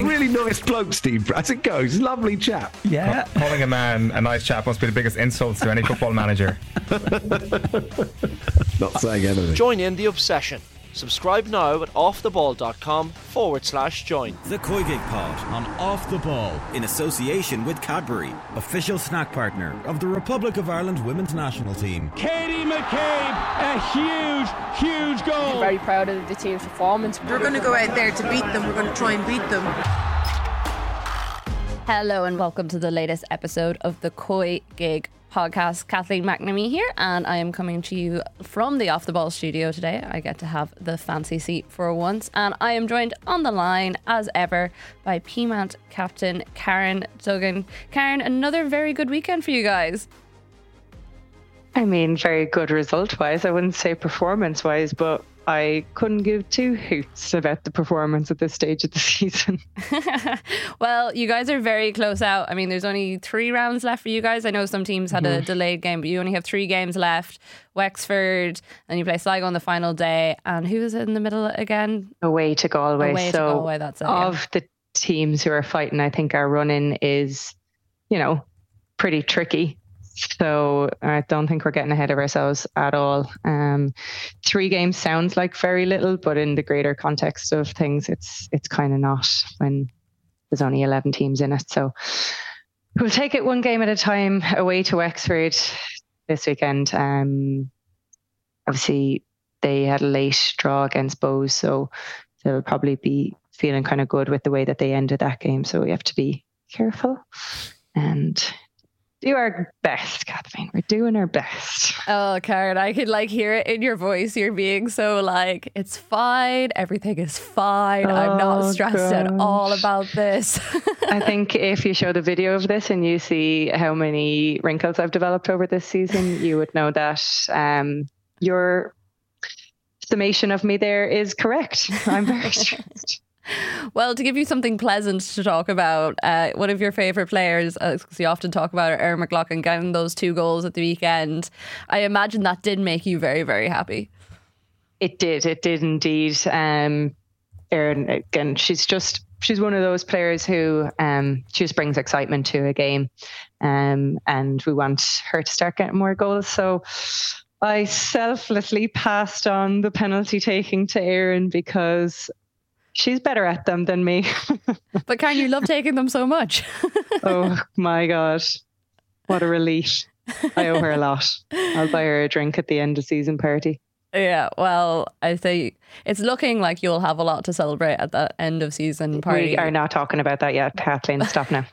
Really nice bloke, Steve. As it goes, lovely chap. Yeah. Calling a man a nice chap must be the biggest insult to any football manager. Not saying anything. Join in the obsession. Subscribe now at offtheball.com forward slash join. The COYGIG Pod on Off the Ball in association with Cadbury, official snack partner of the Republic of Ireland women's national team. Katie McCabe, a huge, huge goal. I'm Very proud of the team's performance. We're going to go out there to beat them. We're going to try and beat them. Hello and welcome to the latest episode of the Koi Gig podcast. Kathleen McNamee here, and I am coming to you from the Off the Ball studio today. I get to have the fancy seat for once, and I am joined on the line as ever by Peamount captain Karen Duggan. Karen, another very good weekend for you guys. I mean, very good result wise. I wouldn't say performance wise, but I couldn't give two hoots about the performance at this stage of the season. well, you guys are very close out. I mean, there's only three rounds left for you guys. I know some teams had mm-hmm. a delayed game, but you only have three games left. Wexford, and you play Sligo on the final day. And who is in the middle again? Away to Galway. Away so to Galway, that's it. Of yeah. the teams who are fighting, I think our running is, you know, pretty tricky. So I don't think we're getting ahead of ourselves at all. Um, three games sounds like very little, but in the greater context of things, it's it's kind of not when there's only 11 teams in it. So we'll take it one game at a time away to Wexford this weekend. Um, obviously, they had a late draw against Bohs, so they'll probably be feeling kind of good with the way that they ended that game. So we have to be careful and do our best, Kathleen. We're doing our best. Oh, Karen, I could like hear it in your voice. You're being so like, it's fine. Everything is fine. Oh, I'm not oh, stressed gosh. at all about this. I think if you show the video of this and you see how many wrinkles I've developed over this season, you would know that um, your summation of me there is correct. I'm very stressed. Well, to give you something pleasant to talk about, uh, one of your favourite players, uh, you often talk about Erin McLaughlin getting those two goals at the weekend. I imagine that did make you very, very happy. It did. It did indeed. Um, Erin, again, she's just she's one of those players who um, she just brings excitement to a game, um, and we want her to start getting more goals. So I selflessly passed on the penalty taking to Erin because she's better at them than me. but can you love taking them so much? oh my god. What a relief. I owe her a lot. I'll buy her a drink at the end of season party. Yeah, well, I think it's looking like you'll have a lot to celebrate at the end of season party. We are not talking about that yet, Kathleen. Stop now.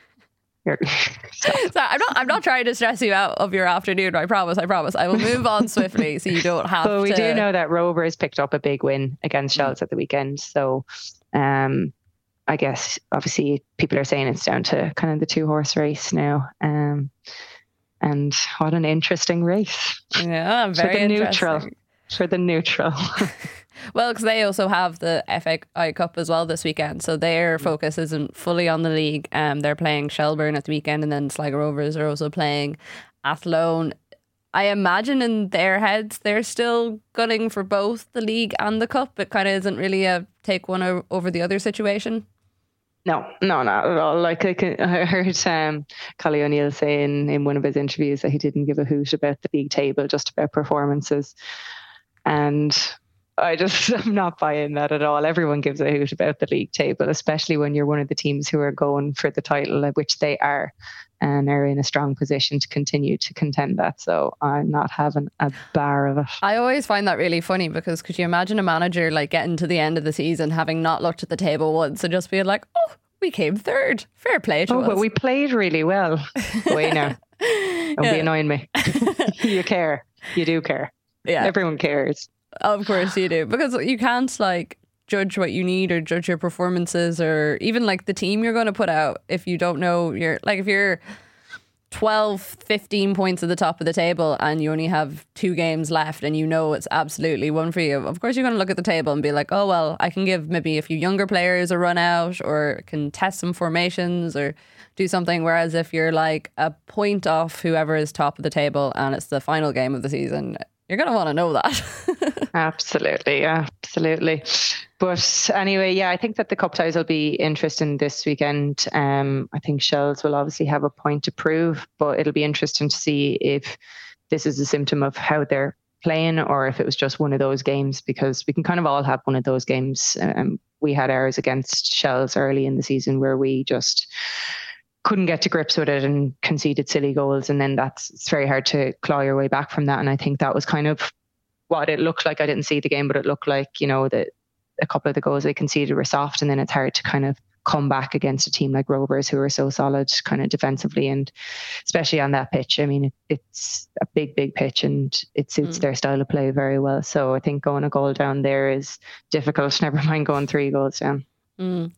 so I'm not. I'm not trying to stress you out of your afternoon. I promise. I promise. I will move on swiftly, so you don't have. To. But we to... do know that Rovers picked up a big win against Shels at the weekend. So, um, I guess obviously people are saying it's down to kind of the two horse race now. Um, and what an interesting race. Yeah, very for the neutral. For the neutral. Well, because they also have the FAI Cup as well this weekend, so their focus isn't fully on the league. Um, they're playing Shelbourne at the weekend, and then Sligo Rovers are also playing Athlone. I imagine in their heads they're still gunning for both the league and the cup. It kind of isn't really a take one over the other situation. No, no, not at all. Like I, can, I heard um, Collie O'Neill saying in one of his interviews that he didn't give a hoot about the league table, just about performances. And I just I'm not buying that at all. Everyone gives a hoot about the league table, especially when you're one of the teams who are going for the title, uh, which they are, and are in a strong position to continue to contend that. So I'm not having a bar of it. I always find that really funny because could you imagine a manager like getting to the end of the season having not looked at the table once and just being like, oh, we came third. Fair play to oh, us. but we played really well. Wait now. Don't yeah. be annoying me. you care. You do care. Yeah. Everyone cares. Of course you do. Because you can't like judge what you need or judge your performances or even like the team you're going to put out if you don't know you're like if you're 12 15 points at the top of the table and you only have two games left and you know it's absolutely one for you of course you're going to look at the table and be like oh well i can give maybe a few younger players a run out or can test some formations or do something whereas if you're like a point off whoever is top of the table and it's the final game of the season you're going to want to know that. absolutely, absolutely. But anyway, yeah, I think that the cup ties will be interesting this weekend. Um, I think Shels will obviously have a point to prove, but it'll be interesting to see if this is a symptom of how they're playing or if it was just one of those games because we can kind of all have one of those games. Um, we had ours against Shels early in the season where we just couldn't get to grips with it and conceded silly goals. And then that's it's very hard to claw your way back from that. And I think that was kind of what it looked like. I didn't see the game, but it looked like, you know, that a couple of the goals they conceded were soft. And then it's hard to kind of come back against a team like Rovers who are so solid kind of defensively and especially on that pitch. I mean, it, it's a big, big pitch and it suits mm. their style of play very well. So I think going a goal down there is difficult, never mind going three goals down. Mm.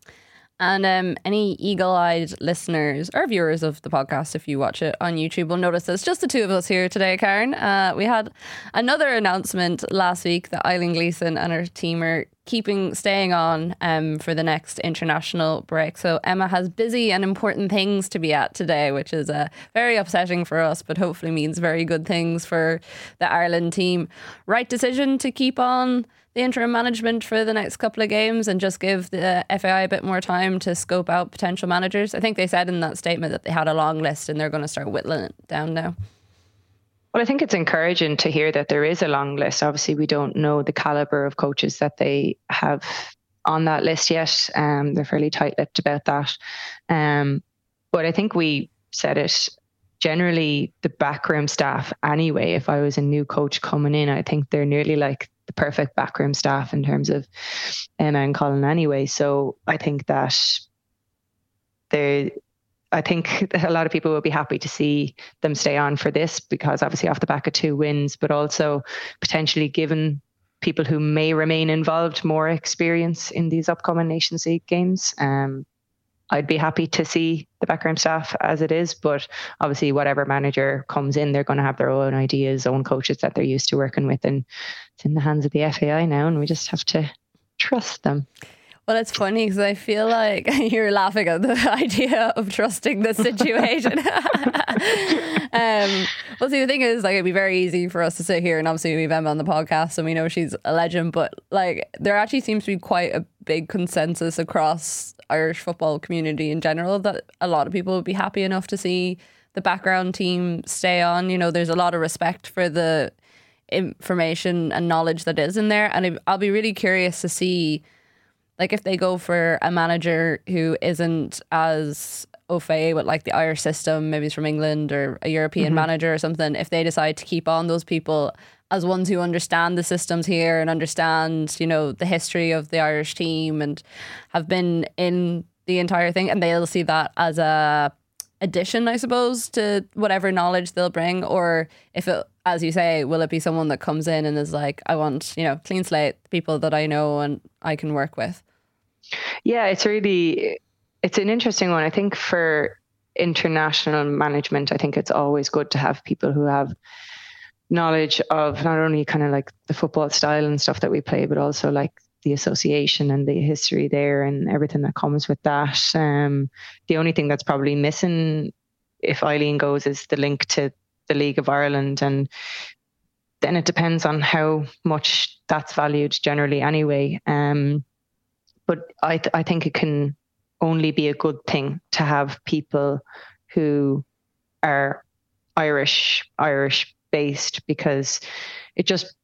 And um, any eagle eyed listeners or viewers of the podcast, if you watch it on YouTube, will notice that it's just the two of us here today, Karen. Uh, we had another announcement last week that Eileen Gleeson and her team are keeping staying on um, for the next international break. So Emma has busy and important things to be at today, which is uh, very upsetting for us, but hopefully means very good things for the Ireland team. Right decision to keep on the interim management for the next couple of games and just give the FAI a bit more time to scope out potential managers? I think they said in that statement that they had a long list and they're going to start whittling it down now. Well, I think it's encouraging to hear that there is a long list. Obviously, we don't know the caliber of coaches that they have on that list yet. Um, they're fairly tight-lipped about that. Um, but I think we said it generally the backroom staff anyway if i was a new coach coming in i think they're nearly like the perfect backroom staff in terms of Emma and Colin anyway. So I think that there I think a lot of people will be happy to see them stay on for this because obviously off the back of two wins, but also potentially given people who may remain involved more experience in these upcoming Nations League games. Um, I'd be happy to see the background staff as it is, but obviously, whatever manager comes in, they're going to have their own ideas, own coaches that they're used to working with, and it's in the hands of the FAI now, and we just have to trust them. Well, it's funny because I feel like you're laughing at the idea of trusting the situation. um, well, see, the thing is, like, it'd be very easy for us to sit here, and obviously we've Emma on the podcast, and we know she's a legend. But like, there actually seems to be quite a big consensus across Irish football community in general that a lot of people would be happy enough to see the background team stay on. You know, there's a lot of respect for the information and knowledge that is in there, and I'll be really curious to see like if they go for a manager who isn't as au fait with like the Irish system, maybe it's from England or a European mm-hmm. manager or something, if they decide to keep on those people as ones who understand the systems here and understand, you know, the history of the Irish team and have been in the entire thing and they'll see that as a addition, I suppose, to whatever knowledge they'll bring, or if it, as you say, will it be someone that comes in and is like, I want, you know, clean slate, people that I know and I can work with. Yeah, it's really it's an interesting one. I think for international management, I think it's always good to have people who have knowledge of not only kind of like the football style and stuff that we play, but also like the association and the history there and everything that comes with that. Um, the only thing that's probably missing if Eileen goes is the link to the League of Ireland and then it depends on how much that's valued generally anyway. Um, but I th- I think it can only be a good thing to have people who are Irish Irish based because it just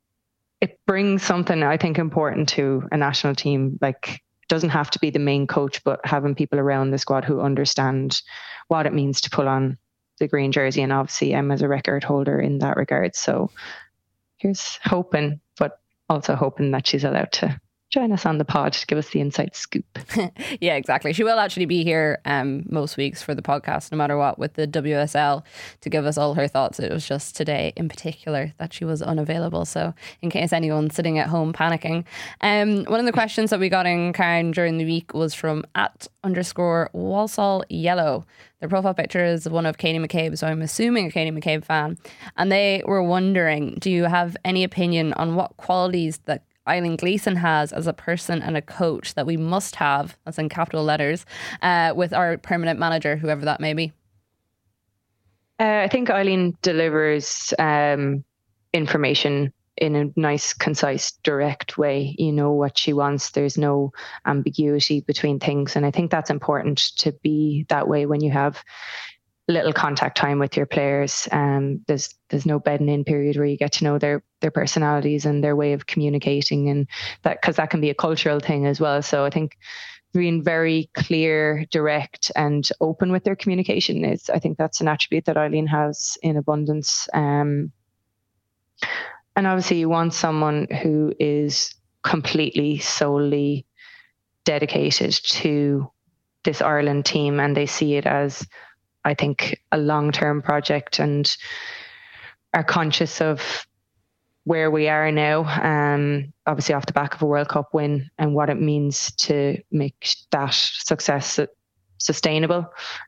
it brings something I think important to a national team. Like doesn't have to be the main coach, but having people around the squad who understand what it means to pull on the green jersey. And obviously I'm as a record holder in that regard. So here's hoping, but also hoping that she's allowed to join us on the pod to give us the inside scoop. yeah, exactly. She will actually be here um, most weeks for the podcast, no matter what, with the WSL to give us all her thoughts. It was just today in particular that she was unavailable. So, in case anyone's sitting at home panicking, um, one of the questions that we got in Karen during the week was from at underscore Walsall Yellow. Their profile picture is one of Katie McCabe, so I'm assuming a Katie McCabe fan. And they were wondering, do you have any opinion on what qualities that Eileen Gleeson has as a person and a coach that we must have, that's in capital letters, uh, with our permanent manager, whoever that may be? Uh, I think Eileen delivers um, information in a nice, concise, direct way. You know what she wants. There's no ambiguity between things. And I think that's important to be that way when you have little contact time with your players. Um, there's there's no bedding in period where you get to know their their personalities and their way of communicating, and that because that can be a cultural thing as well. So I think being very clear, direct, and open with their communication is I think that's an attribute that Eileen has in abundance. Um, and obviously, you want someone who is completely solely dedicated to this Ireland team, and they see it as I think, a long term project and are conscious of where we are now, um, obviously off the back of a World Cup win and what it means to make that success sustainable.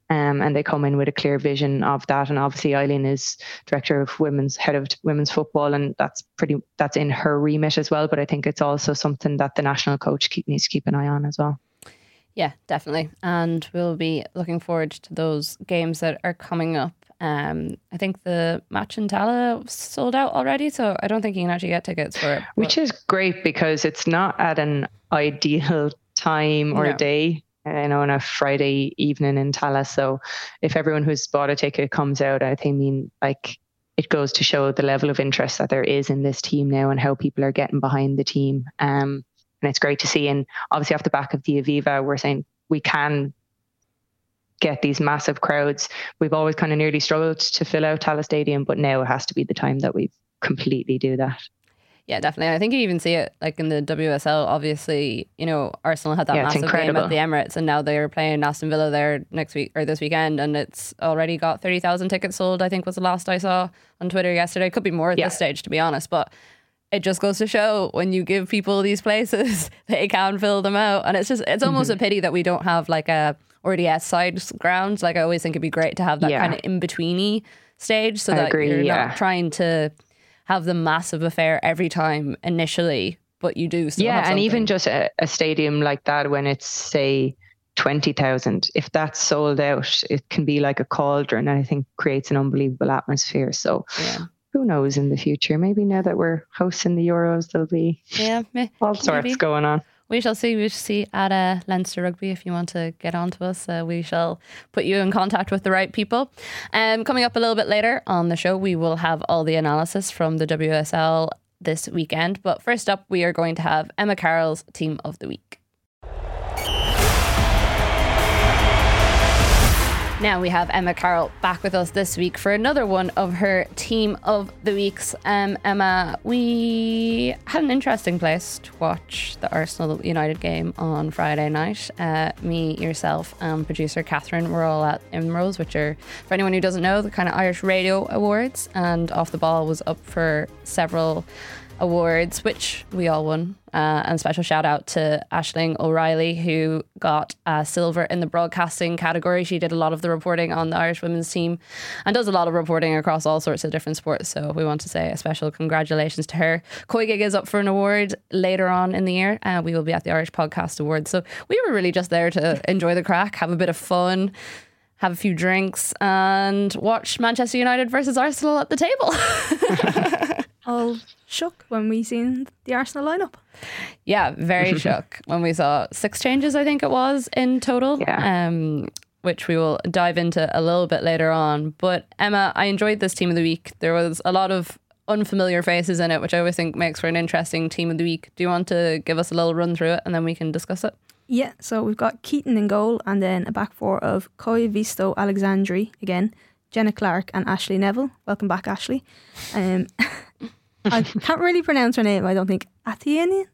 Um, and they come in with a clear vision of that. And obviously, Eileen is director of women's head of women's football, and that's pretty that's in her remit as well. But I think it's also something that the national coach keep, needs to keep an eye on as well. Yeah, definitely. And we'll be looking forward to those games that are coming up. Um, I think the match in Tallaght sold out already, so I don't think you can actually get tickets for it. Which is great because it's not at an ideal time or No. day. I know on a Friday evening in Tallaght. So if everyone who's bought a ticket comes out, I think mean like it goes to show the level of interest that there is in this team now and how people are getting behind the team. Um, and it's great to see. And obviously, off the back of the Aviva, we're saying we can get these massive crowds. We've always kind of nearly struggled to fill out Tallaght Stadium, but now it has to be the time that we completely do that. Yeah, definitely. I think you even see it like in the WSL. Obviously, you know, Arsenal had that Yeah, massive game at the Emirates, and now they're playing Aston Villa there next week or this weekend, and it's already got thirty thousand tickets sold. I think was the last I saw on Twitter yesterday. Could be more at Yeah. this stage, to be honest, but. It just goes to show when you give people these places, they can fill them out, and it's just it's almost Mm-hmm. a pity that we don't have like a RDS side ground. Like I always think it'd be great to have that Yeah. kind of in betweeny stage, so I that agree, you're yeah. not trying to have the massive affair every time initially, but you do. Yeah, and even just a, a stadium like that, when it's say twenty thousand, if that's sold out, it can be like a cauldron, and I think creates an unbelievable atmosphere. So yeah, who knows in the future? Maybe now that we're hosting the Euros, there'll be yeah, all sorts maybe. going on. We shall see. We shall see at uh, Leinster Rugby if you want to get on to us. Uh, we shall put you in contact with the right people. Um, coming up a little bit later on the show, we will have all the analysis from the WSL this weekend. But first up, we are going to have Emma Carroll's Team of the Week. Now we have Emma Carroll back with us this week for another one of her team of the weeks. Um, Emma, we had an interesting place to watch the Arsenal United game on Friday night. Uh, me, yourself, and producer Catherine were all at IMROs, which are, for anyone who doesn't know, the kind of Irish Radio Awards. And Off the Ball was up for several awards, which we all won. Uh, and special shout out to Ashling O'Reilly, who got a silver in the broadcasting category. She did a lot of the reporting on the Irish women's team and does a lot of reporting across all sorts of different sports. So we want to say a special congratulations to her. COYGIG is up for an award later on in the year. Uh, we will be at the Irish Podcast Awards. So we were really just there to enjoy the crack, have a bit of fun. Have a few drinks and watch Manchester United versus Arsenal at the table. all shook when we seen the Arsenal lineup. Yeah, very shook when we saw six changes, I think it was in total. Yeah. Um, which we will dive into a little bit later on. But Emma, I enjoyed this team of the week. There was a lot of unfamiliar faces in it, which I always think makes for an interesting team of the week. Do you want to give us a little run through it and then we can discuss it? Yeah, so we've got Keating in goal and then a back four of Koi Visto Aleixandri again, Jenna Clark and Ashleigh Neville. Welcome back, Ashleigh. Um, I can't really pronounce her name, I don't think. Atienian?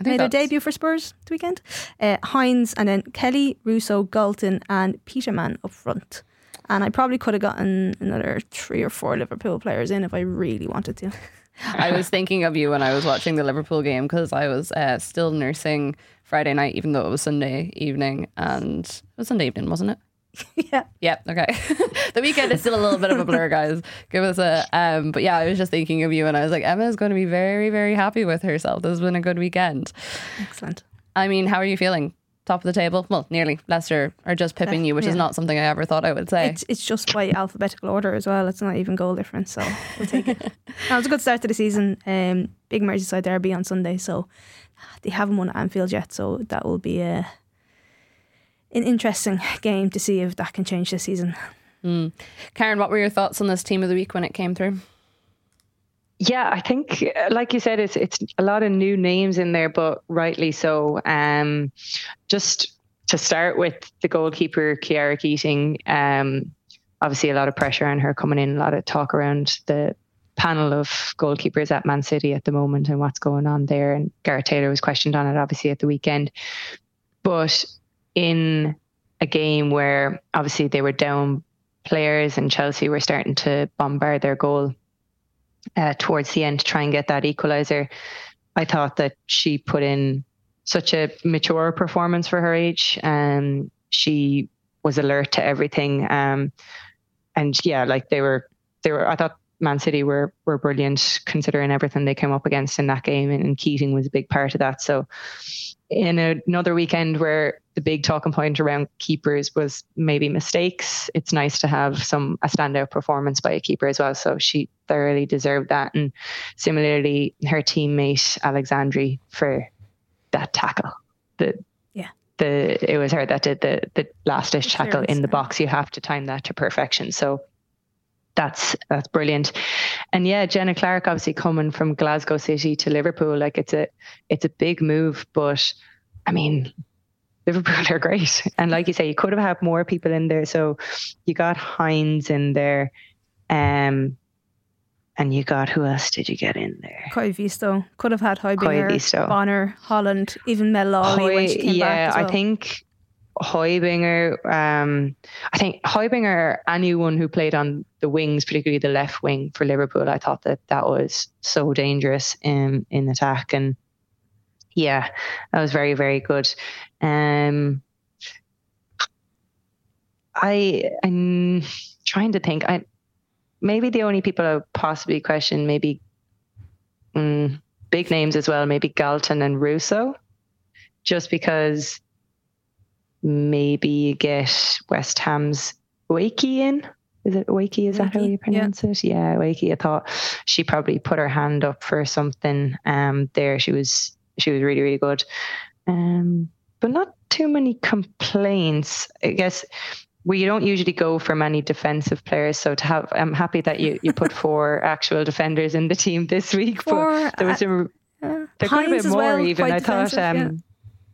I Made her debut for Spurs the weekend. Uh, Hinds and then Kelly, Russo, Galton and Petermann up front. And I probably could have gotten another three or four Liverpool players in if I really wanted to. I was thinking of you when I was watching the Liverpool game because I was uh, still nursing Friday night, even though it was Sunday evening. And it was Sunday evening, wasn't it? yeah. Yep. Okay. the weekend is still a little bit of a blur, guys. Give us a. Um, but yeah, I was just thinking of you, and I was like, Emma is going to be very, very happy with herself. This has been a good weekend. Excellent. I mean, how are you feeling top of the table. Well, nearly. Leicester are just pipping you, which is not something I ever thought I would say. It's it's just by alphabetical order as well. It's not even goal difference, so we'll take it. no, it's a good start to the season. Um, big Merseyside derby on Sunday, so they haven't won at Anfield yet, so that will be a an interesting game to see if that can change this season. Mm. Karen, what were your thoughts on this team of the week when it came through? Yeah, I think, uh, like you said, it's it's a lot of new names in there, but rightly so. Um, just to start with the goalkeeper, Khiara Keating. Um, obviously, a lot of pressure on her coming in. A lot of talk around the panel of goalkeepers at Man City at the moment and what's going on there. And Gareth Taylor was questioned on it, obviously, at the weekend. But in a game where obviously they were down players and Chelsea were starting to bombard their goal uh, towards the end to try and get that equalizer. I thought that she put in such a mature performance for her age. Um, she was alert to everything. Um, and yeah, like they were, they were. I thought Man City were were brilliant considering everything they came up against in that game, and, and Keating was a big part of that. So, in a, another weekend where the big talking point around keepers was maybe mistakes, it's nice to have some a standout performance by a keeper as well. So she thoroughly deserved that, and similarly, her teammate Aleixandri for that tackle. The Yeah. the it was her that did the the last ditch tackle in the box. You have to time that to perfection. So that's that's brilliant. And yeah, Jenna Clark obviously coming from Glasgow City to Liverpool, like it's a it's a big move, but I mean Liverpool are great. And like you say, you could have had more people in there. So you got Hinds in there. Um and you got who else did you get in there? Koivisto could have had Höbinger, Visto. Bonner, Holland, even Mel Lawley when she came yeah, back. as well. I think Höbinger, um, I think Höbinger, anyone who played on the wings, particularly the left wing for Liverpool, I thought that that was so dangerous in in attack, and yeah, that was very very good. Um, I I'm trying to think. I maybe the only people I would possibly question maybe mm, big names as well, maybe Galton and Russo, just because maybe you get West Ham's Wakey in. Is it Wakey? Is that how you pronounce it? Yeah, Wakey. I thought she probably put her hand up for something um there. She was she was really, really good. Um but not too many complaints. I guess we don't usually go for many defensive players. So to have I'm happy that you, you put four actual defenders in the team this week. Four, but there was some Uh, there could have been more well, even. I thought defensive, yeah. um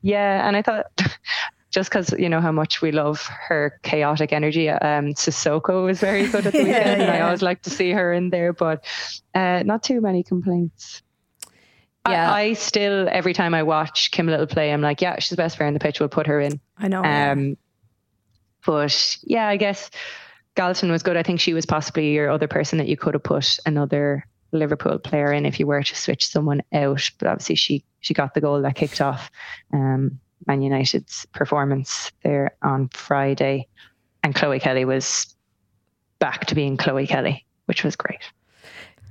yeah, and I thought just because you know how much we love her chaotic energy, um, Sissoko was very good at the Yeah, weekend. and I always like to see her in there, but uh, not too many complaints. Yeah. I, I still every time I watch Kim Little play, I'm like, yeah, she's the best player on the pitch. We'll put her in. I know. Um, but yeah, I guess Galton was good. I think she was possibly your other person that you could have put another Liverpool player in if you were to switch someone out. But obviously, she she got the goal that kicked off um, Man United's performance there on Friday, and Chloe Kelly was back to being Chloe Kelly, which was great.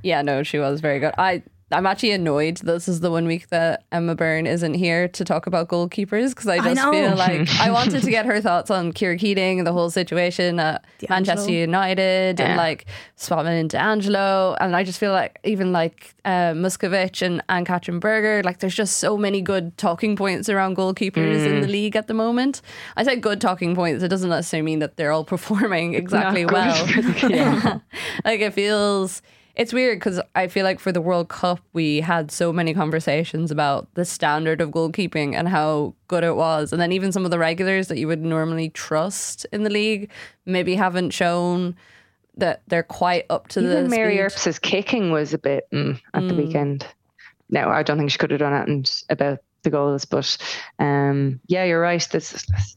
Yeah, no, she was very good. I I'm actually annoyed this is the one week that Emma Byrne isn't here to talk about goalkeepers because I I just know. feel like I wanted to get her thoughts on Khiara Keating and the whole situation at Manchester United Yeah. and like swapping into Angelo. and I just feel like even like uh, Musovic and and Katrin Berger like there's just so many good talking points around goalkeepers in Mm. the league at the moment. I say good talking points. It doesn't necessarily mean that they're all performing exactly good well. yeah. like it feels it's weird because I feel like for the World Cup we had so many conversations about the standard of goalkeeping and how good it was, and then even some of the regulars that you would normally trust in the league maybe haven't shown that they're quite up to Even the Mary speed. Earps's kicking was a bit mm, at the Mm. weekend. No, I don't think she could have done it and about the goals, but um, yeah, you're right. This is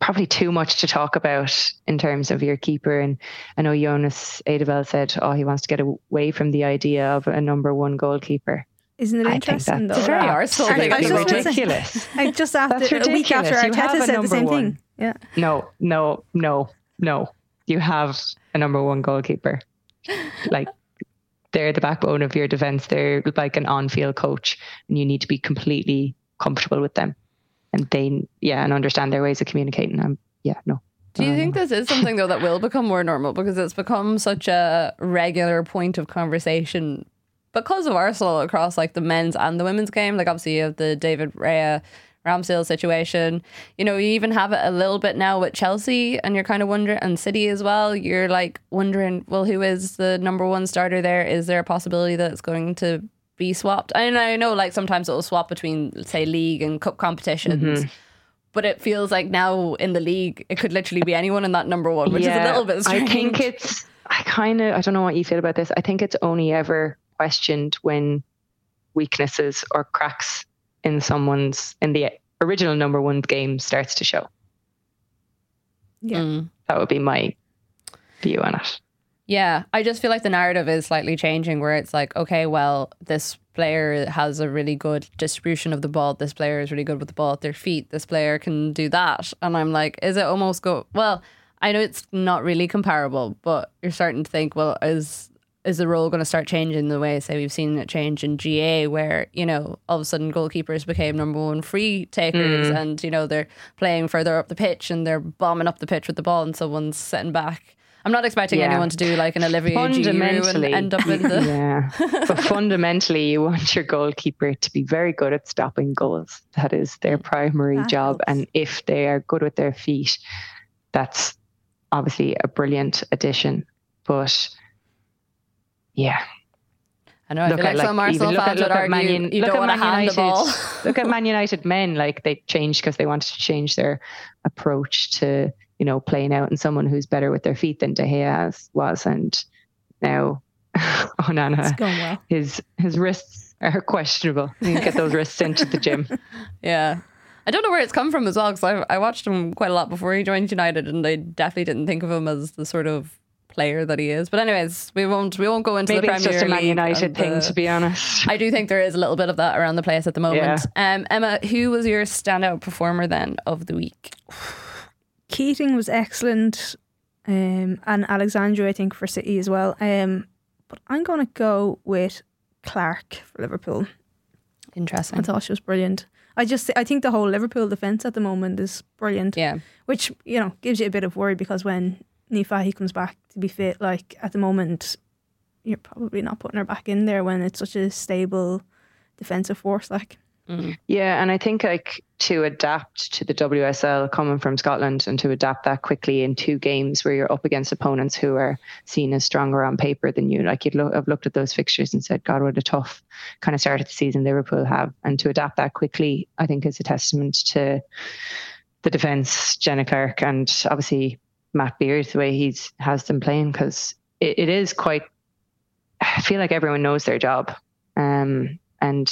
probably too much to talk about in terms of your keeper. And I know Jonas Eidevall said, "Oh, he wants to get away from the idea of a number one goalkeeper." Isn't it I think interesting that's though? very that- Arsenal I- thing. It's just gonna say- ridiculous. I just after That's a week after ridiculous. You have Arteta a said the number same one. thing. Yeah. No, no, no, no. You have a number one goalkeeper. Like they're the backbone of your defense. They're like an on-field coach, and you need to be completely comfortable with them. And they yeah and understand their ways of communicating. Um, yeah, no. Do you think this is something though that will become more normal because it's become such a regular point of conversation because of Arsenal across like the men's and the women's game? Like obviously you have the David Raya Ramsdale situation. You know, you even have it a little bit now with Chelsea, and you're kind of wondering, and City as well. You're like wondering, well, who is the number one starter there? Is there a possibility that it's going to be swapped? And I know, like sometimes it'll swap between, say, league and cup competitions. Mm-hmm. But it feels like now in the league, it could literally be anyone in that number one, which is a little bit strange. I think it's. I kind of. I don't know what you feel about this. I think it's only ever questioned when weaknesses or cracks in someone's in the original number one game starts to show. Yeah. Mm. That would be my view on it. Yeah, I just feel like the narrative is slightly changing where it's like, okay, well, this player has a really good distribution of the ball. This player is really good with the ball at their feet. This player can do that. And I'm like, is it almost go, well, I know it's not really comparable, but you're starting to think, well, is is the role going to start changing the way, say, we've seen it change in GAA, where, you know, all of a sudden goalkeepers became number one free takers Mm. and, you know, they're playing further up the pitch and they're bombing up the pitch with the ball and someone's sitting back. I'm not expecting Yeah. anyone to do like an Olivier Giroud and end up in the. yeah. But fundamentally, you want your goalkeeper to be very good at stopping goals. That is their primary That job. helps. And if they are good with their feet, that's obviously a brilliant addition. But yeah, I know, I look feel at like, some Arsenal look fans at, would look at Man, argue Un- you look don't at want to Man hand the United. ball. look at Man United men, like they changed because they wanted to change their approach to you know playing out and someone who's better with their feet than De Gea was, and now It's Onana, well. his his wrists are questionable. You can get those wrists into the gym. Yeah. I don't know where it's come from as well because I, I watched him quite a lot before he joined United and I definitely didn't think of him as the sort of player that he is. But anyways, we won't we won't go into Maybe the it's Premier just a Man League United and thing, the- to be honest. I do think there is a little bit of that around the place at the moment. Um, Emma, who was your standout performer then of the week? Keating was excellent, um, and Alexandra, I think, for City as well. Um, but I'm going to go with Clark for Liverpool. Interesting. I thought she was brilliant. I just, I think the whole Liverpool defense at the moment is brilliant. Yeah. Which you know gives you a bit of worry because when Niamh Fahey comes back to be fit, like at the moment, you're probably not putting her back in there when it's such a stable defensive force. Like, Yeah, and I think like to adapt to the WSL coming from Scotland and to adapt that quickly in two games where you're up against opponents who are seen as stronger on paper than you. Like you'd lo- have looked at those fixtures and said, God, what a tough kind of start of the season Liverpool have. And to adapt that quickly, I think is a testament to the defence, Jenna Clark, and obviously Matt Beard, the way he's has them playing, because it, it is quite I feel like everyone knows their job. Um, and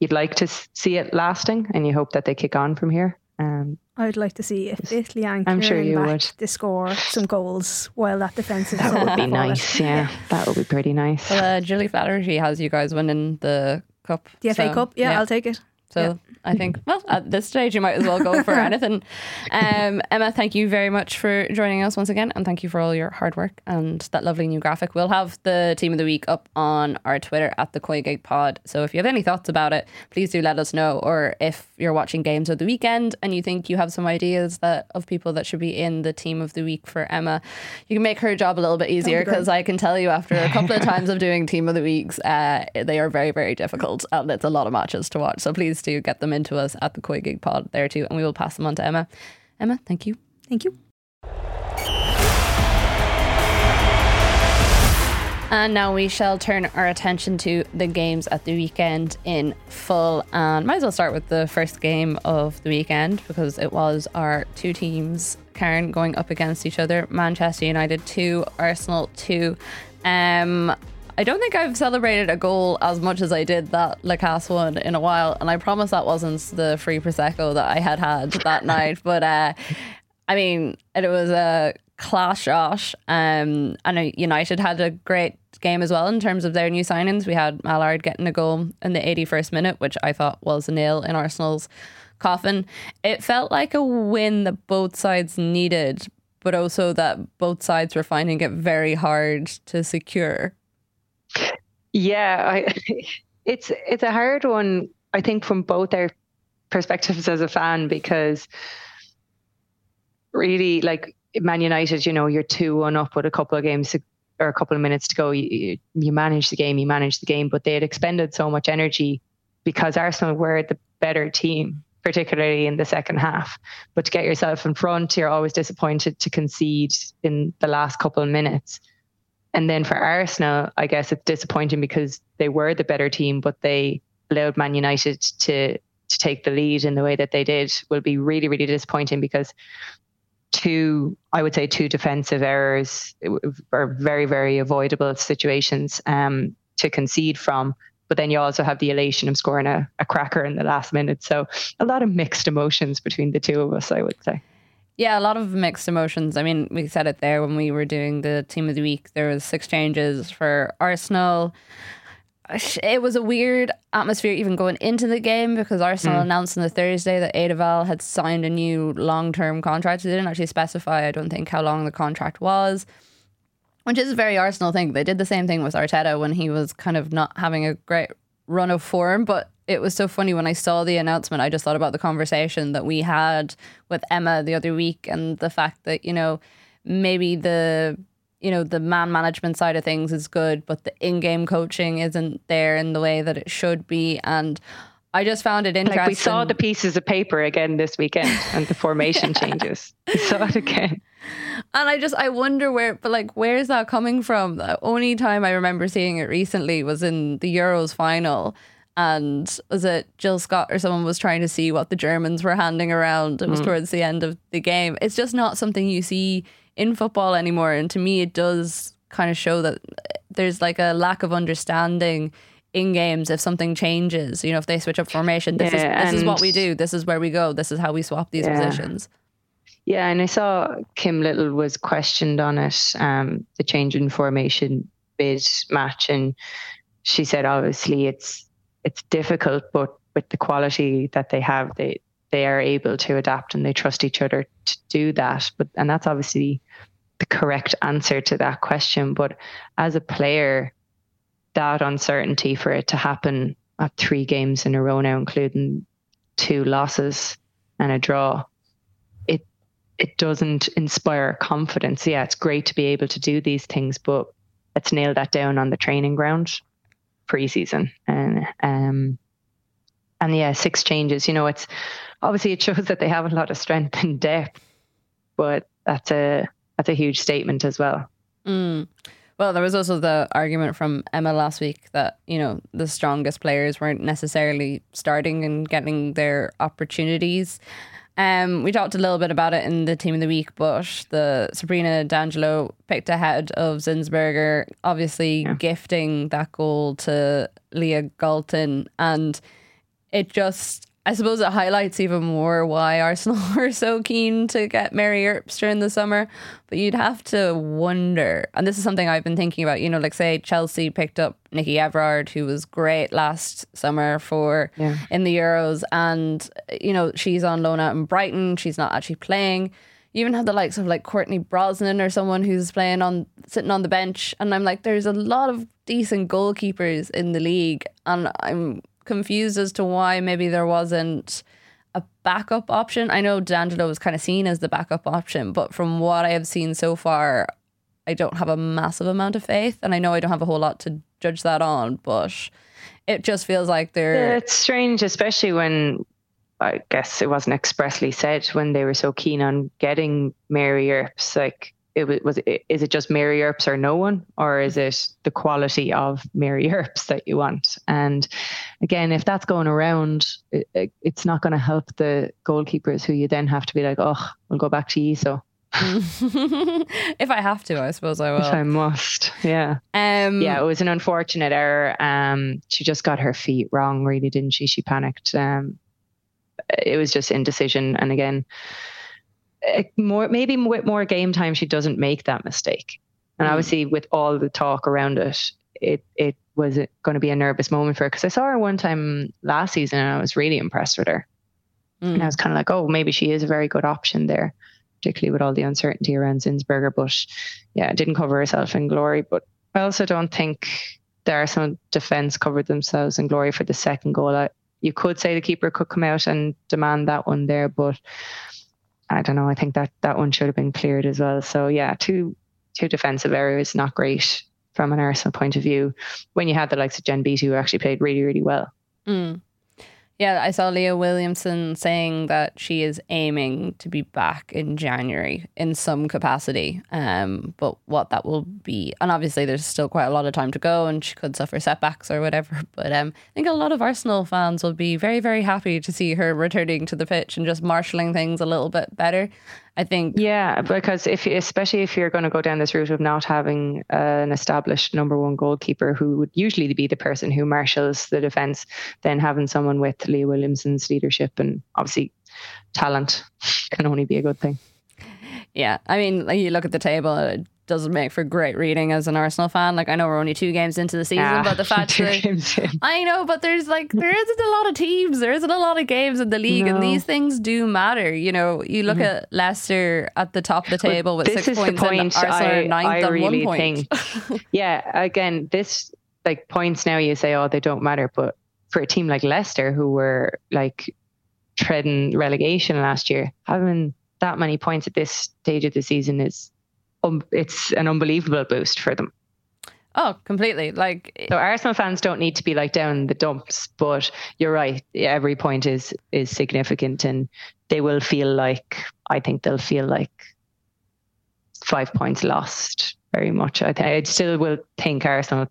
you'd like to see it lasting and you hope that they kick on from here. Um, I would like to see if Italy and I'm sure you back would. to score some goals while that defensive that would be nice. Yeah, that would be pretty nice. Well, uh, Julie Flattery has you guys winning the cup. The FA so, Cup, yeah, I'll take it. So Yeah. I think, well, at this stage, you might as well go for anything. Um, Emma, thank you very much for joining us once again, and thank you for all your hard work and that lovely new graphic. We'll have the team of the week up on our Twitter at the COYGIG Pod. So if you have any thoughts about it, please do let us know. Or if you're watching games of the weekend and you think you have some ideas that of people that should be in the team of the week for Emma, you can make her job a little bit easier because I can tell you after a couple of times of doing team of the weeks, uh, they are very, very difficult and it's a lot of matches to watch. So please do get them into us at the COYGIG Pod there too, and we will pass them on to Emma. Emma, thank you. Thank you. And now we shall turn our attention to the games at the weekend in full. And might as well start with the first game of the weekend because it was our two teams, Karen, going up against each other Manchester United 2, Arsenal 2. Um, I don't think I've celebrated a goal as much as I did that Lacasse one in a while. And I promise that wasn't the free Prosecco that I had had that night. But uh, I mean, it was a class shot. Um, know United had a great game as well in terms of their new signings. We had Malard getting a goal in the 81st minute, which I thought was a nail in Arsenal's coffin. It felt like a win that both sides needed, but also that both sides were finding it very hard to secure. Yeah, I, it's it's a hard one. I think from both our perspectives as a fan because really, like Man United, you know, you're two one up with a couple of games to, or a couple of minutes to go. You, you manage the game, you manage the game, but they had expended so much energy because Arsenal were the better team, particularly in the second half. But to get yourself in front, you're always disappointed to concede in the last couple of minutes. And then for Arsenal, I guess it's disappointing because they were the better team, but they allowed Man United to to take the lead in the way that they did will be really, really disappointing because two, I would say, two defensive errors are very, very avoidable situations um, to concede from. But then you also have the elation of scoring a, a cracker in the last minute. So a lot of mixed emotions between the two of us, I would say. Yeah, a lot of mixed emotions. I mean, we said it there when we were doing the team of the week. There was six changes for Arsenal it was a weird atmosphere even going into the game because Arsenal mm. announced on the Thursday that Eidevall had signed a new long term contract. They didn't actually specify, I don't think, how long the contract was, which is a very Arsenal thing. They did the same thing with Arteta when he was kind of not having a great run of form, but it was so funny when I saw the announcement. I just thought about the conversation that we had with Emma the other week and the fact that, you know, maybe the you know the man management side of things is good, but the in-game coaching isn't there in the way that it should be. And I just found it interesting. Like we saw the pieces of paper again this weekend and the formation yeah. changes. We saw it again. And I just I wonder where but like where is that coming from? The only time I remember seeing it recently was in the Euros final and was it Jill Scott or someone was trying to see what the Germans were handing around. It was mm. towards the end of the game. It's just not something you see in football anymore. And to me, it does kind of show that there's like a lack of understanding in games if something changes. You know, if they switch up formation, this yeah, is this is what we do. This is where we go. This is how we swap these yeah. positions. Yeah, and I saw Kim Little was questioned on it, um, the change in formation bid match, and she said obviously it's it's difficult, but with the quality that they have, they they are able to adapt and they trust each other to do that. But and that's obviously the correct answer to that question. But as a player, that uncertainty for it to happen at three games in a row now, including two losses and a draw, it it doesn't inspire confidence. Yeah, it's great to be able to do these things, but let's nail that down on the training ground preseason. And um and yeah, six changes. You know, it's obviously it shows that they have a lot of strength and depth, but that's a that's a huge statement as well. Mm. Well, there was also the argument from Emma last week that you know the strongest players weren't necessarily starting and getting their opportunities. Um, we talked a little bit about it in the team of the week, but the Sabrina D'Angelo picked ahead of Zinsberger, obviously yeah. gifting that goal to Leah Galton, and it just I suppose it highlights even more why Arsenal were so keen to get Mary Earps during the summer. But you'd have to wonder, and this is something I've been thinking about, you know, like say Chelsea picked up Nicky Evrard, who was great last summer for yeah. in the Euros, and you know, she's on loan out in Brighton, she's not actually playing. You even have the likes of like Courtney Brosnan or someone who's playing on sitting on the bench. And I'm like, there's a lot of decent goalkeepers in the league. And I'm confused as to why maybe there wasn't a backup option. I know D'Angelo was kind of seen as the backup option, but from what I have seen so far, I don't have a massive amount of faith. And I know I don't have a whole lot to judge that on, but it just feels like they're. It's strange, especially when I guess it wasn't expressly said when they were so keen on getting Mary Earps. Like, it was, was it, is it just Mary Earps or no one, or is it the quality of Mary Earps that you want? And again, if that's going around, it, it, it's not going to help the goalkeepers who you then have to be like, oh, we'll go back to Iso. if I have to, I suppose I will. If I must, yeah. Um, yeah, it was an unfortunate error. Um, she just got her feet wrong, really, didn't she? She panicked. Um, it was just indecision, and again, more maybe with more game time she doesn't make that mistake and mm. obviously with all the talk around it it it was going to be a nervous moment for her because I saw her one time last season and I was really impressed with her mm. and I was kind of like oh maybe she is a very good option there particularly with all the uncertainty around Zinsberger but yeah didn't cover herself in glory but I also don't think the Arsenal defence covered themselves in glory for the second goal I, you could say the keeper could come out and demand that one there, but I don't know. I think that that one should have been cleared as well. So yeah, two two defensive errors, not great from an Arsenal point of view. When you had the likes of Jen Beattie who actually played really really well. Mm. Yeah, I saw Leah Williamson saying that she is aiming to be back in January in some capacity. Um, but what that will be, and obviously there's still quite a lot of time to go, and she could suffer setbacks or whatever. But um, I think a lot of Arsenal fans will be very, very happy to see her returning to the pitch and just marshalling things a little bit better. I think. Yeah, because if especially if you're going to go down this route of not having uh, an established number one goalkeeper who would usually be the person who marshals the defense, then having someone with Leah Williamson's leadership and obviously talent can only be a good thing. Yeah, I mean, like you look at the table, it doesn't make for great reading as an Arsenal fan. Like I know we're only two games into the season, Ah, but the fact that. I know, but there's like there isn't a lot of teams, there isn't a lot of games in the league, and these things do matter. You know, you look at Leicester at the top of the table with this six points, point and Arsenal I, ninth I on really one point. think. yeah, again, this like points now you say, oh, they don't matter, but for a team like Leicester, who were like treading relegation last year, having that many points at this stage of the season is, um, it's an unbelievable boost for them. Oh, completely. Like So Arsenal fans don't need to be like down in the dumps, but you're right. Every point is is significant, and they will feel like I think they'll feel like five points lost very much. I think I still will think Arsenal.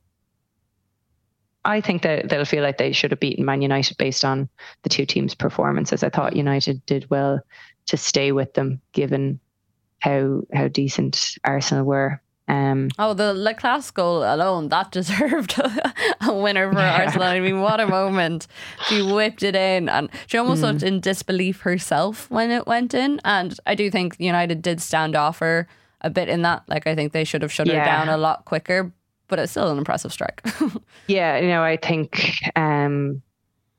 I think that they'll feel like they should have beaten Man United based on the two teams' performances. I thought United did well to stay with them, given how how decent Arsenal were. Um, Oh, the Class goal alone, that deserved a winner for Arsenal. I mean, what a moment. She whipped it in and she almost Mm. looked in disbelief herself when it went in. And I do think United did stand off her a bit in that. Like, I think they should have shut her down a lot quicker, but it's still an impressive strike. Yeah, you know, I think, um,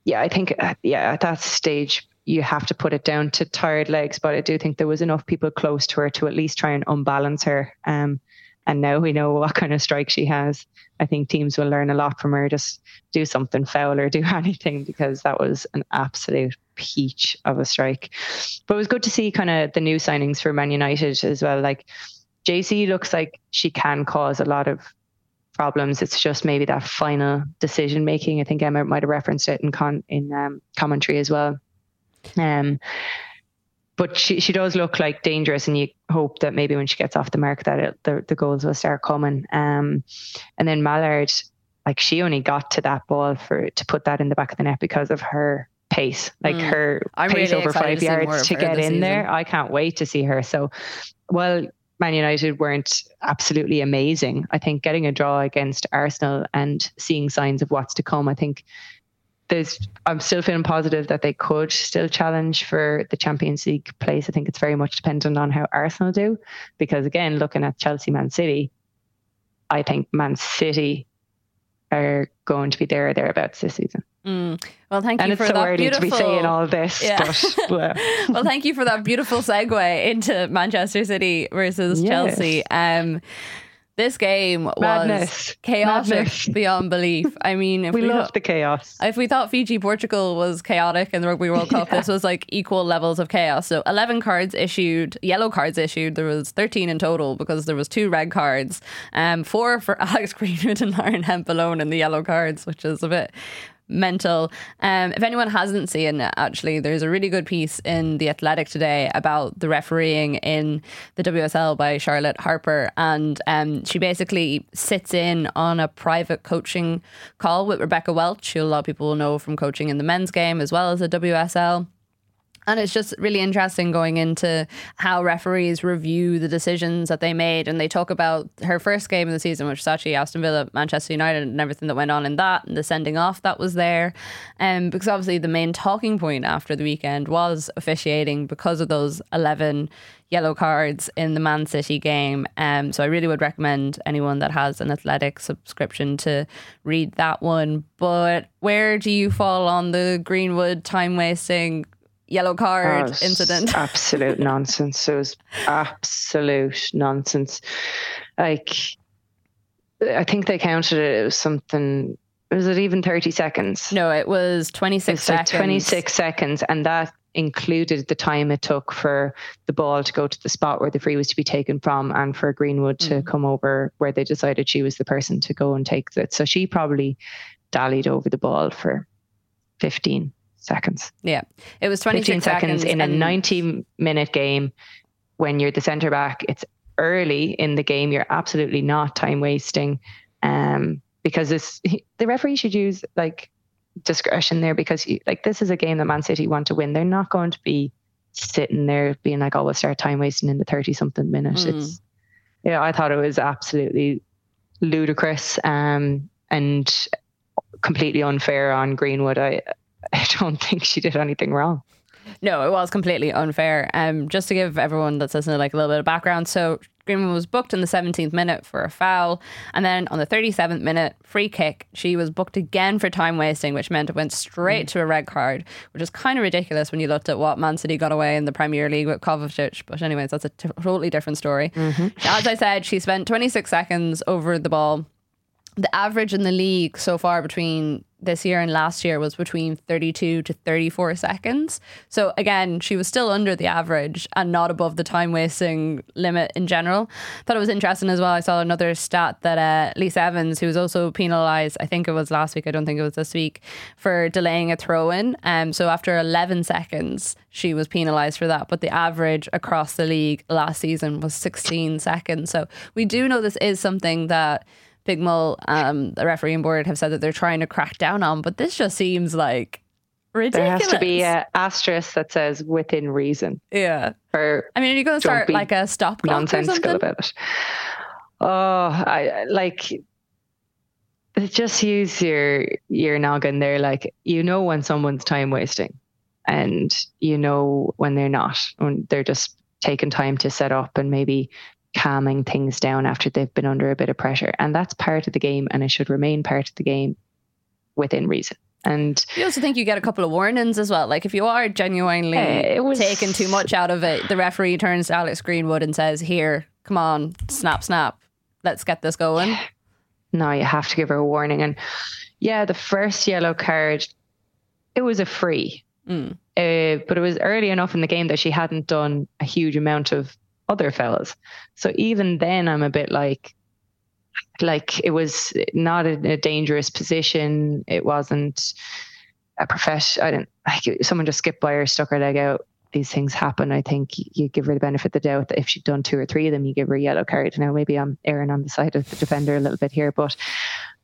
yeah, I think, uh, yeah, at that stage, you have to put it down to tired legs. But I do think there was enough people close to her to at least try and unbalance her. Um, and now we know what kind of strike she has. I think teams will learn a lot from her. Just do something foul or do anything because that was an absolute peach of a strike. But it was good to see kind of the new signings for Man United as well. Like Geyse looks like she can cause a lot of problems. It's just maybe that final decision making. I think Emma might have referenced it in con in um, commentary as well. Um, but she she does look like dangerous, and you hope that maybe when she gets off the mark that it, the the goals will start coming. Um, and then Malard, like she only got to that ball for to put that in the back of the net because of her pace, like Mm. her I'm pace really over five to yards to get in there. I can't wait to see her. So, well, Man United weren't absolutely amazing. I think getting a draw against Arsenal and seeing signs of what's to come, I think there's I'm still feeling positive that they could still challenge for the Champions League place. I think it's very much dependent on how Arsenal do. Because again, looking at Chelsea Man City, I think Man City are going to be there or thereabouts this season. Mm. Well, thank and you for so that early beautiful... to be saying all this, Yeah. but well, well, thank you for that beautiful segue into Manchester City versus Yes. Chelsea. Um, this game was chaotic Madness. beyond belief. I mean, if we we, thought- the chaos. if we thought Fiji Portugal was chaotic in the Rugby World Cup, this was like equal levels of chaos. So 11 cards issued, yellow cards issued. There was 13 in total because there was two red cards, um, four for Alex Greenwood and Lauren Hemp alone in the yellow cards, which is a bit mental. Um, if anyone hasn't seen it, actually, there's a really good piece in The Athletic today about the refereeing in the WSL by Charlotte Harper. And um, she basically sits in on a private coaching call with Rebecca Welch, who a lot of people will know from coaching in the men's game as well as the WSL. And it's just really interesting going into how referees review the decisions that they made. And they talk about her first game of the season, which was actually Aston Villa, Manchester United, and everything that went on in that, and the sending off that was there. Um, because obviously the main talking point after the weekend was officiating because of those 11 yellow cards in the Man City game. Um, so I really would recommend anyone that has an athletic subscription to read that one. But where do you fall on the Greenwood time wasting? Yellow card Oh, incident. absolute nonsense. It was absolute nonsense. Like, I think they counted it. It was something. was it even 30 seconds? No, it was 26 It's like seconds. 26 seconds, and that included the time it took for the ball to go to the spot where the free was to be taken from, and for Greenwood to Mm. come over where they decided she was the person to go and take it. So she probably dallied over the ball for 15 seconds. Yeah, it was 26 15 seconds in a 90 minute game when you're the centre back. It's early in the game. You're absolutely not time wasting. Um, because it's the referee should use like discretion there because you, like this is a game that Man City want to win. They're not going to be sitting there being like, oh, we'll start time wasting in the 30 something minute. Mm. It's yeah, I thought it was absolutely ludicrous um, and completely unfair on Greenwood. I I don't think she did anything wrong. No, it was completely unfair. Um, just to give everyone that's listening like a little bit of background. So Greenwood was booked in the 17th minute for a foul, and then on the 37th minute, free kick, she was booked again for time wasting, which meant it went straight to a red card, which is kind of ridiculous when you looked at what Man City got away in the Premier League with Kovacic. But anyways, that's a t- totally different story. As I said, she spent 26 seconds over the ball. The average in the league so far between this year and last year was between 32 to 34 seconds. So again, she was still under the average and not above the time wasting limit in general. Thought it was interesting as well. I saw another stat that uh, Lisa Evans, who was also penalised, I think it was last week, I don't think it was this week, for delaying a throw in. Um, so after 11 seconds, she was penalised for that. But the average across the league last season was 16 seconds. So we do know this is something that PGMOL, um, the refereeing board, have said that they're trying to crack down on. But this just seems like ridiculous. There has to be an asterisk that says within reason. yeah. Or I mean, are you going to start like a stop clock nonsensical about it. Oh, I like just use your your noggin there. Like you know when someone's time wasting, and you know when they're not, when they're just taking time to set up and maybe calming things down after they've been under a bit of pressure. And that's part of the game, and it should remain part of the game within reason. And You also think you get a couple of warnings as well. Like if you are genuinely it was- taking too much out of it, the referee turns to Alex Greenwood and says, "Here, come on, snap, snap, let's get this going." no, you have to give her a warning. And yeah, the first yellow card, it was a free. Mm. Uh, but it was early enough in the game that she hadn't done a huge amount of other fellas. So even then, I'm a bit like, like it was not a, a dangerous position. It wasn't a profession. I didn't like someone just skipped by her, stuck her leg out. These things happen. I think you give her the benefit of the doubt that if she'd done two or three of them, you give her a yellow card. Now maybe I'm erring on the side of the defender a little bit here, but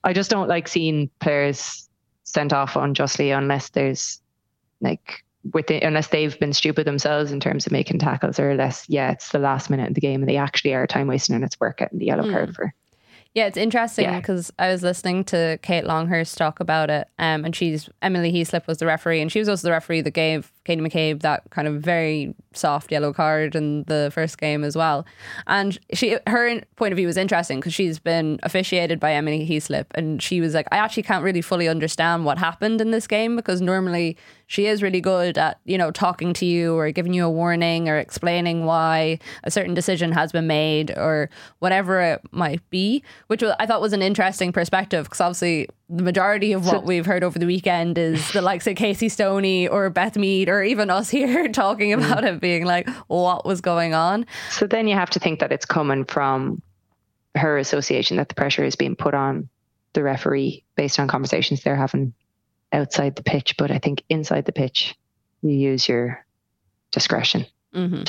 I just don't like seeing players sent off unjustly unless there's like with it, unless they've been stupid themselves in terms of making tackles or less. Yeah, it's the last minute of the game and they actually are time wasting and it's worth getting the yellow card for. Yeah, it's interesting Yeah. because I was listening to Kate Longhurst talk about it, um, and she's Emily Heaslip was the referee, and she was also the referee that gave Katie McCabe that kind of very soft yellow card in the first game as well. And she, her point of view was interesting because she's been officiated by Emily Heaslip, and she was like, I actually can't really fully understand what happened in this game because normally she is really good at you know talking to you or giving you a warning or explaining why a certain decision has been made or whatever it might be which i thought was an interesting perspective because obviously the majority of what we've heard over the weekend is the likes of casey stoney or beth mead or even us here talking mm. about it being like what was going on. So then you have to think that it's coming from her association that the pressure is being put on the referee based on conversations they're having outside the pitch. But I think inside the pitch, you use your discretion hmm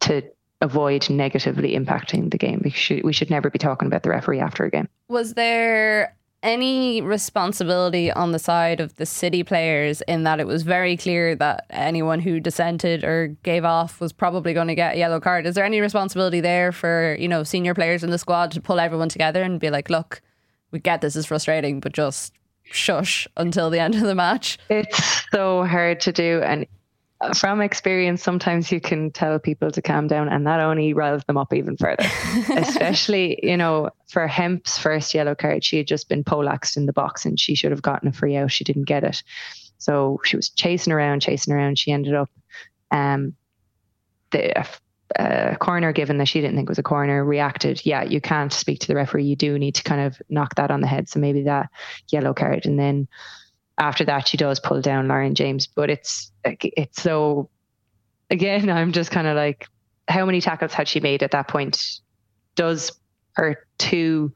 to avoid negatively impacting the game. We should, we should never be talking about the referee after a game. Was there any responsibility on the side of the city players in that it was very clear that anyone who dissented or gave off was probably going to get a yellow card? Is there any responsibility there for, you know, senior players in the squad to pull everyone together and be like, look, we get this is frustrating, but just shush until the end of the match? It's so hard to do. And from experience, sometimes you can tell people to calm down, and that only riles them up even further. Especially, you know, for Hemp's first yellow card, she had just been polaxed in the box and she should have gotten a free out. She didn't get it. So she was chasing around, chasing around. She ended up, um, the, a corner given that she didn't think it was a corner, reacted, yeah, you can't speak to the referee. You do need to kind of knock that on the head. So maybe that yellow card. And then after that, she does pull down Lauren James. But it's it's so, again, I'm just kind of like, how many tackles had she made at that point? Does her two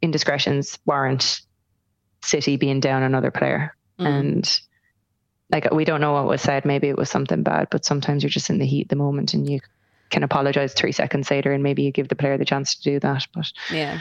indiscretions warrant City being down another player? Mm. And like we don't know what was said. Maybe it was something bad, but sometimes you're just in the heat of the moment and you can apologize three seconds later and maybe you give the player the chance to do that. But yeah,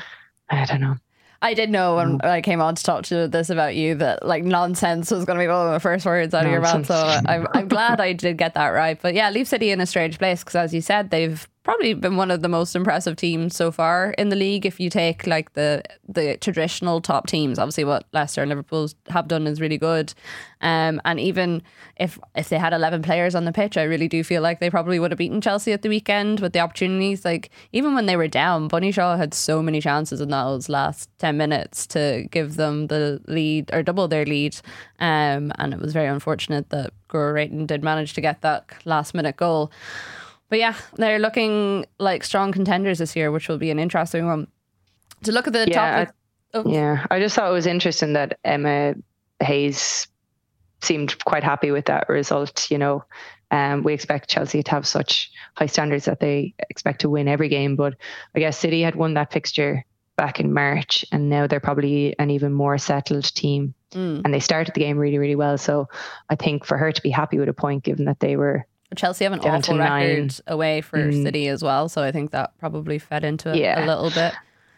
I don't know. I did know when mm. I came on to talk to this about you that like nonsense was going to be one of the first words out nonsense. of your mouth. So I'm, I'm glad I did get that right. But yeah, leave City in a strange place because, as you said, they've probably been one of the most impressive teams so far in the league. If you take like the the traditional top teams, obviously what Leicester and Liverpool have done is really good. Um, and even if if they had eleven players on the pitch, I really do feel like they probably would have beaten Chelsea at the weekend with the opportunities. Like even when they were down, Bunny Shaw had so many chances in those last ten minutes to give them the lead or double their lead. Um, and it was very unfortunate that Guro Reiten did manage to get that last minute goal. But yeah, they're looking like strong contenders this year, which will be an interesting one. To look at the yeah, top. I, oh. Yeah, I just thought it was interesting that Emma Hayes seemed quite happy with that result. You know, um, we expect Chelsea to have such high standards that they expect to win every game, but I guess City had won that fixture back in March, and now they're probably an even more settled team. Mm. And they started the game really, really well. So I think for her to be happy with a point, given that they were Chelsea have an awful record away for mm. City as well, so I think that probably fed into it yeah. a little bit.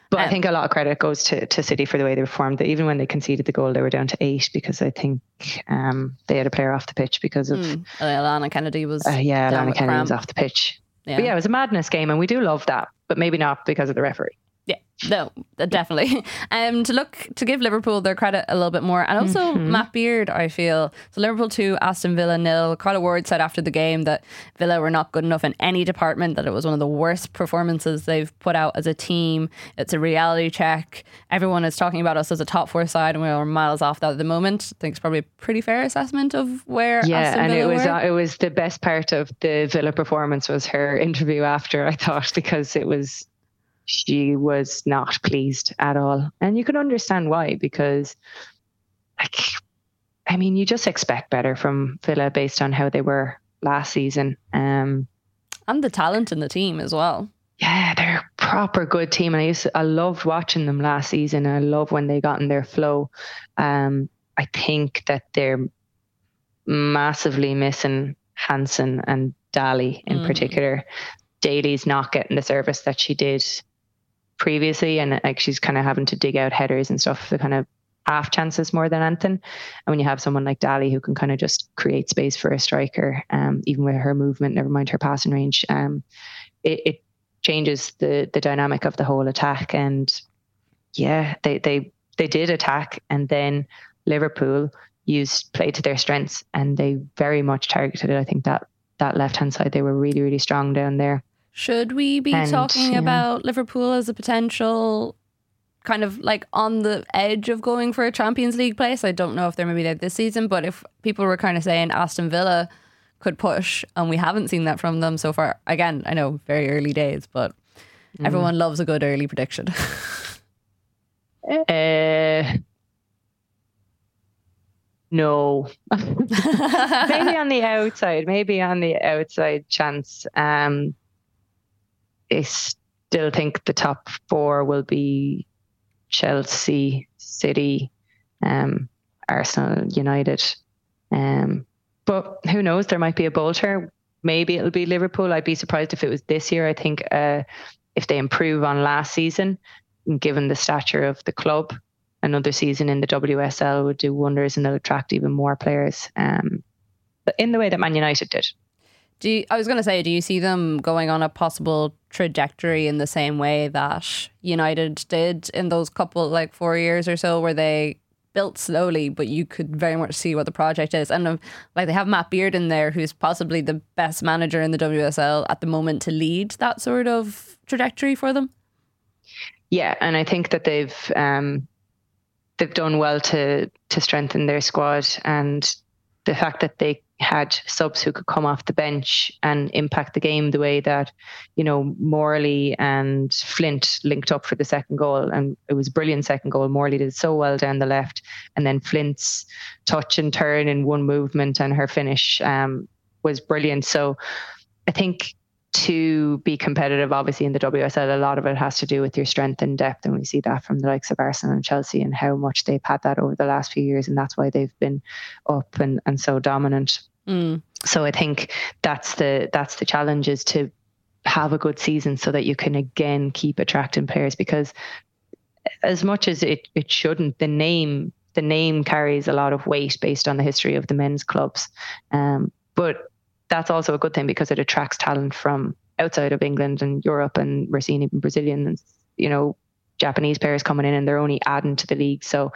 But um, I think a lot of credit goes to, to City for the way they performed. That Even when they conceded the goal, they were down to eight because I think um, they had a player off the pitch because of mm. Alanna Kennedy was. Uh, yeah, Alanna Kennedy cramp. was off the pitch. Yeah. But yeah, it was a madness game, and we do love that, but maybe not because of the referee. Yeah, no, definitely. Um, to look to give Liverpool their credit a little bit more, and also mm-hmm. Matt Beard, I feel so. Liverpool two, Aston Villa nil. Carla Ward said after the game that Villa were not good enough in any department. That it was one of the worst performances they've put out as a team. It's a reality check. Everyone is talking about us as a top four side, and we're miles off that at the moment. I think it's probably a pretty fair assessment of where. Yeah, Aston and Villa it was uh, it was the best part of the Villa performance was her interview after. I thought because it was she was not pleased at all. And you can understand why, because like I mean, you just expect better from Villa based on how they were last season. Um, and the talent in the team as well. Yeah, they're a proper good team. And I used to, I loved watching them last season. I love when they got in their flow. Um, I think that they're massively missing Hansen and Daly in mm. particular. Daly's not getting the service that she did previously, and like she's kind of having to dig out headers and stuff, the kind of half chances more than anything. And when you have someone like Daly who can kind of just create space for a striker, um, even with her movement, never mind her passing range, um, it, it changes the the dynamic of the whole attack. And yeah, they they they did attack, and then Liverpool used play to their strengths, and they very much targeted. I think that that left hand side they were really really strong down there. Should we be and, talking yeah. about Liverpool as a potential kind of like on the edge of going for a Champions League place? I don't know if they're maybe there this season, but if people were kind of saying Aston Villa could push and we haven't seen that from them so far, again, I know very early days, but mm. everyone loves a good early prediction. uh, no. maybe on the outside, maybe on the outside chance. Um, I still think the top four will be Chelsea, City, um, Arsenal, United. Um, but who knows? There might be a bolter. Maybe it'll be Liverpool. I'd be surprised if it was this year. I think uh, if they improve on last season, given the stature of the club, another season in the WSL would do wonders and they'll attract even more players. Um, in the way that Man United did. Do you, I was going to say, do you see them going on a possible trajectory in the same way that United did in those couple, like four years or so, where they built slowly, but you could very much see what the project is. And um, like they have Matt Beard in there, who's possibly the best manager in the WSL at the moment to lead that sort of trajectory for them. Yeah, and I think that they've um, they've done well to to strengthen their squad, and the fact that they had subs who could come off the bench and impact the game the way that, you know, Morley and Flint linked up for the second goal. And it was a brilliant second goal. Morley did so well down the left. And then Flint's touch and turn in one movement and her finish um, was brilliant. So I think to be competitive, obviously in the WSL, a lot of it has to do with your strength and depth, and we see that from the likes of Arsenal and Chelsea and how much they've had that over the last few years, and that's why they've been up and, and so dominant. Mm. So I think that's the that's the challenge is to have a good season so that you can again keep attracting players because as much as it, it shouldn't, the name the name carries a lot of weight based on the history of the men's clubs. Um, but that's also a good thing because it attracts talent from outside of England and Europe, and we're seeing even Brazilian and you know Japanese players coming in, and they're only adding to the league. So,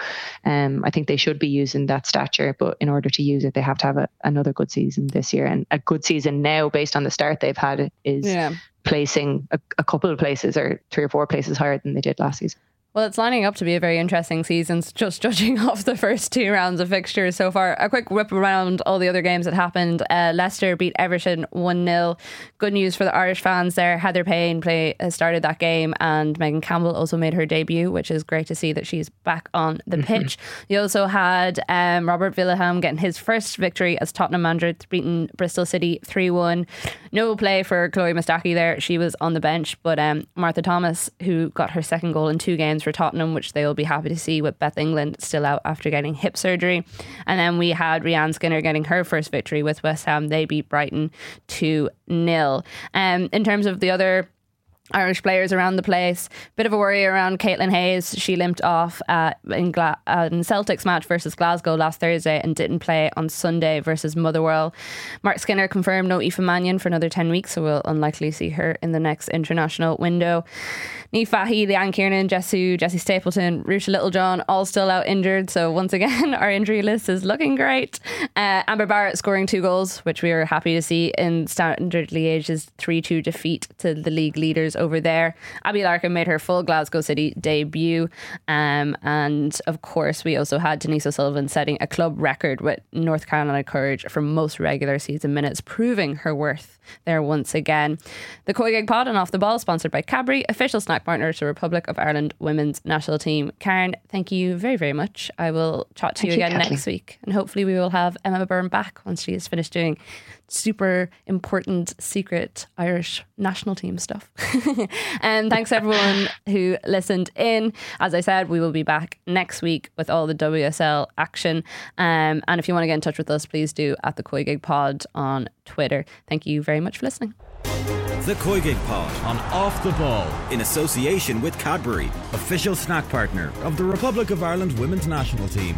um, I think they should be using that stature, but in order to use it, they have to have a, another good season this year, and a good season now based on the start they've had is Yeah. placing a, a couple of places or three or four places higher than they did last season. Well, it's lining up to be a very interesting season, just judging off the first two rounds of fixtures so far. A quick whip around all the other games that happened. Uh, Leicester beat Everton 1 0. Good news for the Irish fans there. Heather Payne play, uh, started that game, and Megan Campbell also made her debut, which is great to see that she's back on the pitch. You also had um, Robert Vilahamn getting his first victory as Tottenham manager, beating Bristol City 3 1. No play for Chloe Mustaki there. She was on the bench, but um, Martha Thomas, who got her second goal in two games for Tottenham, which they will be happy to see with Beth England still out after getting hip surgery. And then we had Rehanne Skinner getting her first victory with West Ham. They beat Brighton 2 0. Um, in terms of the other Irish players around the place. Bit of a worry around Caitlin Hayes. She limped off uh, in, Gla- uh, in Celtic's match versus Glasgow last Thursday and didn't play on Sunday versus Motherwell. Marc Skinner confirmed no Aoife Mannion for another 10 weeks, so we'll unlikely see her in the next international window. Niamh Fahey, Leanne Kiernan, Jessu, Jessie Stapleton, Ruesha Littlejohn, all still out injured. So once again, our injury list is looking great. Uh, Amber Barrett scoring two goals, which we were happy to see in Standard Liège's 3 2 defeat to the league leaders over there. Abbie Larkin made her full Glasgow City debut. Um, and of course, we also had Denise O'Sullivan setting a club record with North Carolina Courage for most regular season minutes, proving her worth there once again. The COYGIG Pod and Off the Ball, sponsored by Cadbury, official snack partner to Republic of Ireland women's national team. Karen, thank you very, very much. I will chat to you you, again Kathleen. next week. And hopefully, we will have Emma Byrne back once she has finished doing super important secret Irish national team stuff. and thanks everyone who listened in. As I said, we will be back next week with all the WSL action. Um, and if you want to get in touch with us, please do at the COYGIG Pod on Twitter. Thank you very much for listening. The COYGIG Pod on Off the Ball. in association with Cadbury, official snack partner of the Republic of Ireland women's national team.